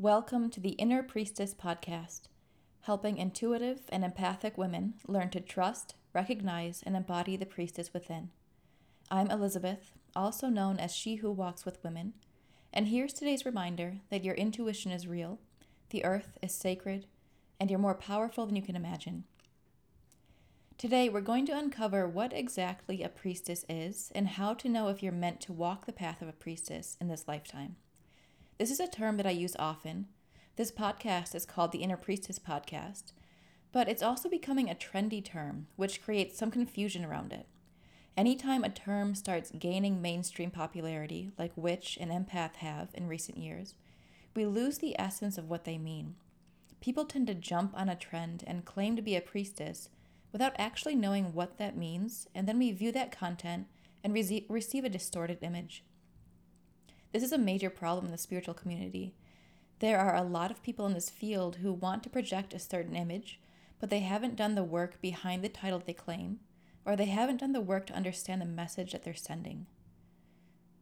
Welcome to the Inner Priestess podcast, helping intuitive and empathic women learn to trust, recognize, and embody the priestess within. I'm Elizabeth, also known as She Who Walks with Women, and here's today's reminder that your intuition is real, the earth is sacred, and you're more powerful than you can imagine. Today, we're going to uncover what exactly a priestess is and how to know if you're meant to walk the path of a priestess in this lifetime. This is a term that I use often. This podcast is called the Inner Priestess Podcast, but it's also becoming a trendy term, which creates some confusion around it. Anytime a term starts gaining mainstream popularity, like witch and empath have in recent years, we lose the essence of what they mean. People tend to jump on a trend and claim to be a priestess without actually knowing what that means, and then we view that content and re- receive a distorted image. This is a major problem in the spiritual community. There are a lot of people in this field who want to project a certain image, but they haven't done the work behind the title they claim, or they haven't done the work to understand the message that they're sending.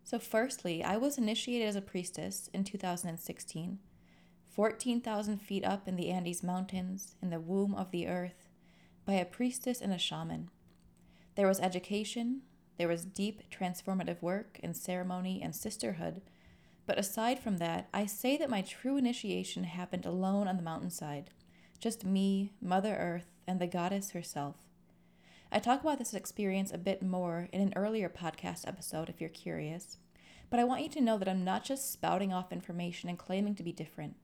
So, firstly, I was initiated as a priestess in 2016, 14,000 feet up in the Andes Mountains, in the womb of the earth, by a priestess and a shaman. There was education, there was deep transformative work and ceremony and sisterhood. But aside from that, I say that my true initiation happened alone on the mountainside. Just me, Mother Earth, and the goddess herself. I talk about this experience a bit more in an earlier podcast episode if you're curious. But I want you to know that I'm not just spouting off information and claiming to be different.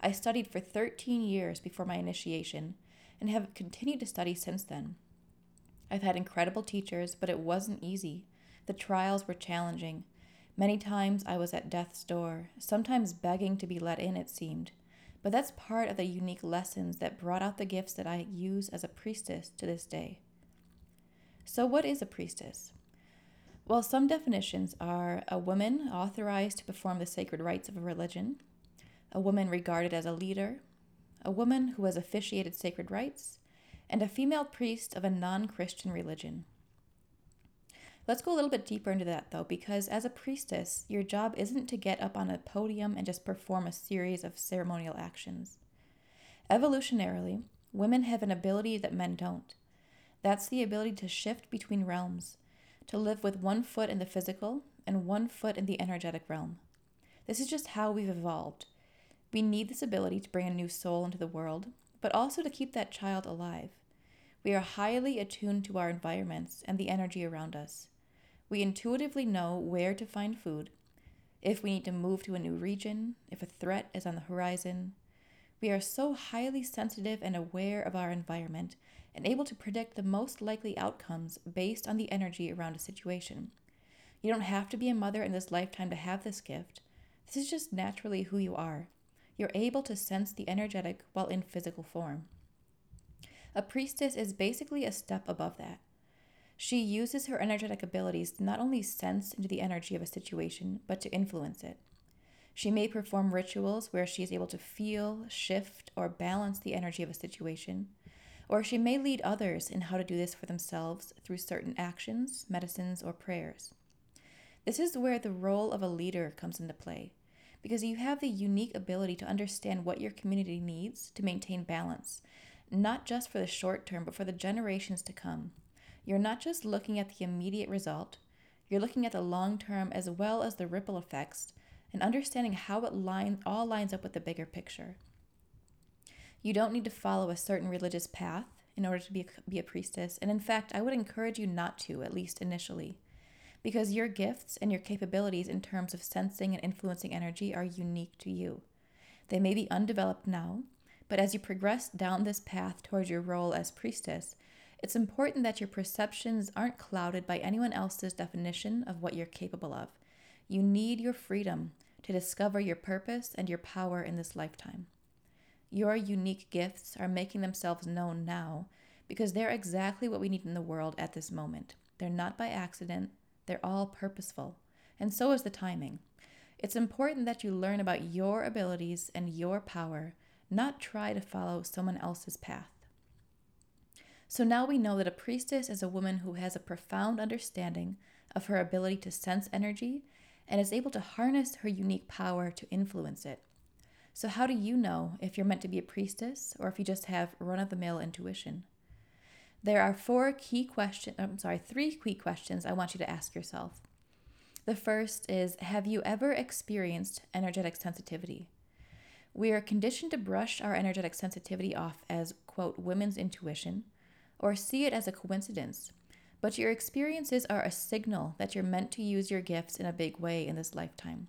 I studied for 13 years before my initiation and have continued to study since then. I've had incredible teachers, but it wasn't easy. The trials were challenging. Many times I was at death's door, sometimes begging to be let in, it seemed. But that's part of the unique lessons that brought out the gifts that I use as a priestess to this day. So, what is a priestess? Well, some definitions are a woman authorized to perform the sacred rites of a religion, a woman regarded as a leader, a woman who has officiated sacred rites, and a female priest of a non Christian religion. Let's go a little bit deeper into that though, because as a priestess, your job isn't to get up on a podium and just perform a series of ceremonial actions. Evolutionarily, women have an ability that men don't. That's the ability to shift between realms, to live with one foot in the physical and one foot in the energetic realm. This is just how we've evolved. We need this ability to bring a new soul into the world, but also to keep that child alive. We are highly attuned to our environments and the energy around us. We intuitively know where to find food, if we need to move to a new region, if a threat is on the horizon. We are so highly sensitive and aware of our environment and able to predict the most likely outcomes based on the energy around a situation. You don't have to be a mother in this lifetime to have this gift. This is just naturally who you are you're able to sense the energetic while in physical form. A priestess is basically a step above that. She uses her energetic abilities to not only sense into the energy of a situation, but to influence it. She may perform rituals where she is able to feel, shift, or balance the energy of a situation, or she may lead others in how to do this for themselves through certain actions, medicines, or prayers. This is where the role of a leader comes into play because you have the unique ability to understand what your community needs to maintain balance, not just for the short term, but for the generations to come. You're not just looking at the immediate result, you're looking at the long term as well as the ripple effects and understanding how it line, all lines up with the bigger picture. You don't need to follow a certain religious path in order to be a, be a priestess, and in fact, I would encourage you not to, at least initially because your gifts and your capabilities in terms of sensing and influencing energy are unique to you. They may be undeveloped now, but as you progress down this path towards your role as priestess, it's important that your perceptions aren't clouded by anyone else's definition of what you're capable of. You need your freedom to discover your purpose and your power in this lifetime. Your unique gifts are making themselves known now because they're exactly what we need in the world at this moment. They're not by accident, they're all purposeful, and so is the timing. It's important that you learn about your abilities and your power, not try to follow someone else's path. So now we know that a priestess is a woman who has a profound understanding of her ability to sense energy and is able to harness her unique power to influence it. So, how do you know if you're meant to be a priestess or if you just have run of the mill intuition? There are four key questions, I'm sorry, three key questions I want you to ask yourself. The first is Have you ever experienced energetic sensitivity? We are conditioned to brush our energetic sensitivity off as, quote, women's intuition, or see it as a coincidence. But your experiences are a signal that you're meant to use your gifts in a big way in this lifetime.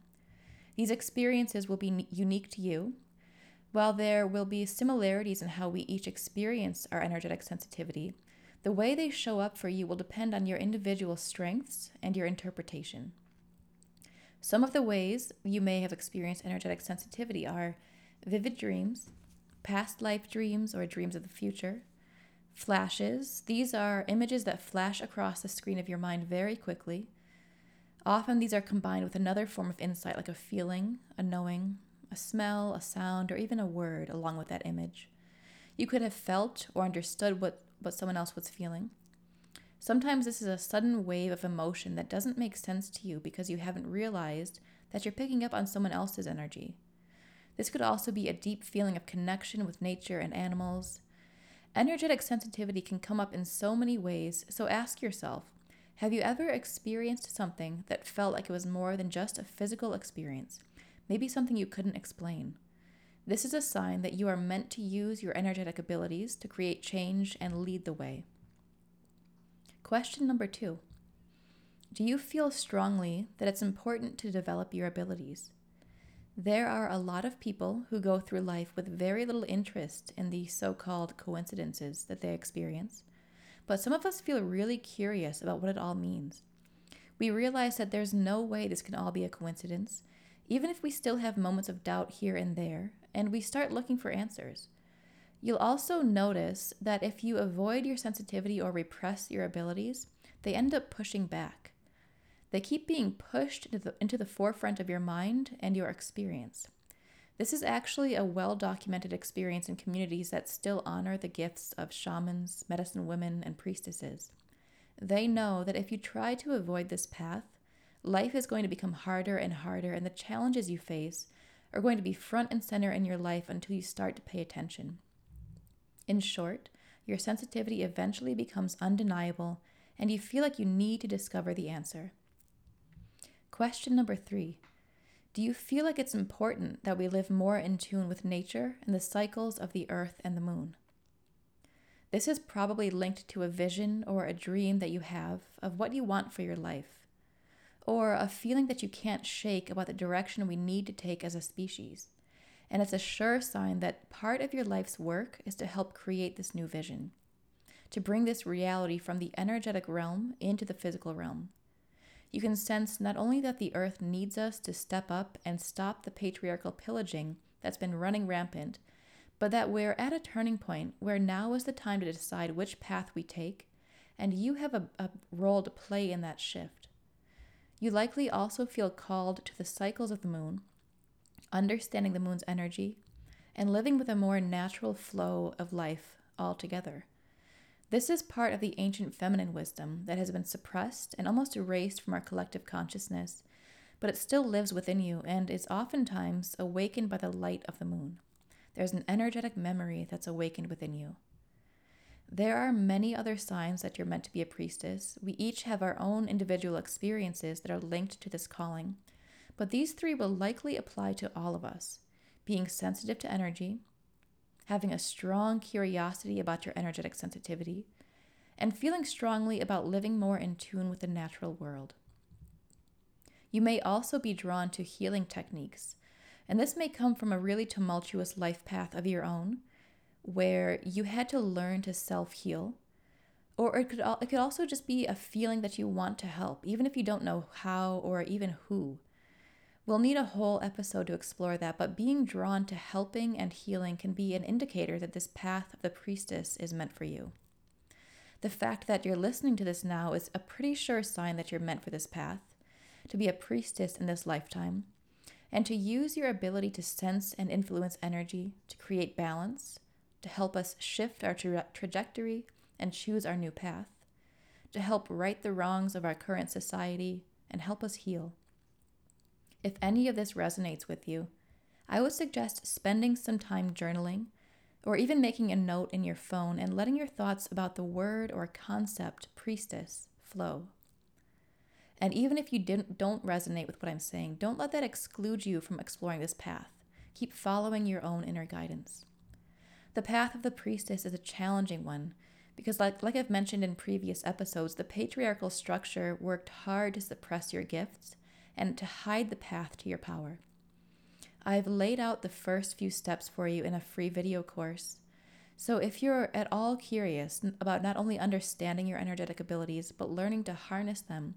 These experiences will be unique to you. While there will be similarities in how we each experience our energetic sensitivity, the way they show up for you will depend on your individual strengths and your interpretation. Some of the ways you may have experienced energetic sensitivity are vivid dreams, past life dreams or dreams of the future, flashes. These are images that flash across the screen of your mind very quickly. Often these are combined with another form of insight, like a feeling, a knowing, a smell, a sound, or even a word along with that image. You could have felt or understood what, what someone else was feeling. Sometimes this is a sudden wave of emotion that doesn't make sense to you because you haven't realized that you're picking up on someone else's energy. This could also be a deep feeling of connection with nature and animals. Energetic sensitivity can come up in so many ways, so ask yourself have you ever experienced something that felt like it was more than just a physical experience? Maybe something you couldn't explain. This is a sign that you are meant to use your energetic abilities to create change and lead the way. Question number two Do you feel strongly that it's important to develop your abilities? There are a lot of people who go through life with very little interest in the so called coincidences that they experience, but some of us feel really curious about what it all means. We realize that there's no way this can all be a coincidence, even if we still have moments of doubt here and there, and we start looking for answers. You'll also notice that if you avoid your sensitivity or repress your abilities, they end up pushing back. They keep being pushed into the, into the forefront of your mind and your experience. This is actually a well documented experience in communities that still honor the gifts of shamans, medicine women, and priestesses. They know that if you try to avoid this path, life is going to become harder and harder, and the challenges you face are going to be front and center in your life until you start to pay attention. In short, your sensitivity eventually becomes undeniable, and you feel like you need to discover the answer. Question number three Do you feel like it's important that we live more in tune with nature and the cycles of the earth and the moon? This is probably linked to a vision or a dream that you have of what you want for your life, or a feeling that you can't shake about the direction we need to take as a species. And it's a sure sign that part of your life's work is to help create this new vision, to bring this reality from the energetic realm into the physical realm you can sense not only that the earth needs us to step up and stop the patriarchal pillaging that's been running rampant, but that we're at a turning point where now is the time to decide which path we take, and you have a, a role to play in that shift. You likely also feel called to the cycles of the moon, understanding the moon's energy, and living with a more natural flow of life altogether. This is part of the ancient feminine wisdom that has been suppressed and almost erased from our collective consciousness, but it still lives within you and is oftentimes awakened by the light of the moon. There's an energetic memory that's awakened within you. There are many other signs that you're meant to be a priestess. We each have our own individual experiences that are linked to this calling, but these three will likely apply to all of us being sensitive to energy, having a strong curiosity about your energetic sensitivity, and feeling strongly about living more in tune with the natural world. You may also be drawn to healing techniques, and this may come from a really tumultuous life path of your own, where you had to learn to self heal. Or it could, it could also just be a feeling that you want to help, even if you don't know how or even who. We'll need a whole episode to explore that, but being drawn to helping and healing can be an indicator that this path of the priestess is meant for you. The fact that you're listening to this now is a pretty sure sign that you're meant for this path, to be a priestess in this lifetime, and to use your ability to sense and influence energy to create balance, to help us shift our tra- trajectory and choose our new path, to help right the wrongs of our current society and help us heal. If any of this resonates with you, I would suggest spending some time journaling or even making a note in your phone and letting your thoughts about the word or concept priestess flow. And even if you didn't, don't resonate with what I'm saying, don't let that exclude you from exploring this path. Keep following your own inner guidance. The path of the priestess is a challenging one because, like, like I've mentioned in previous episodes, the patriarchal structure worked hard to suppress your gifts and to hide the path to your power. I've laid out the first few steps for you in a free video course. So, if you're at all curious about not only understanding your energetic abilities, but learning to harness them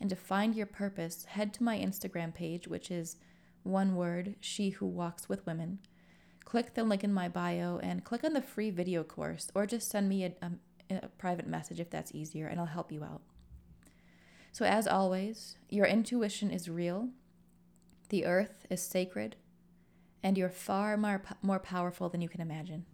and to find your purpose, head to my Instagram page, which is one word, She Who Walks with Women. Click the link in my bio and click on the free video course, or just send me a, a, a private message if that's easier, and I'll help you out. So, as always, your intuition is real, the earth is sacred, and you're far more, more powerful than you can imagine.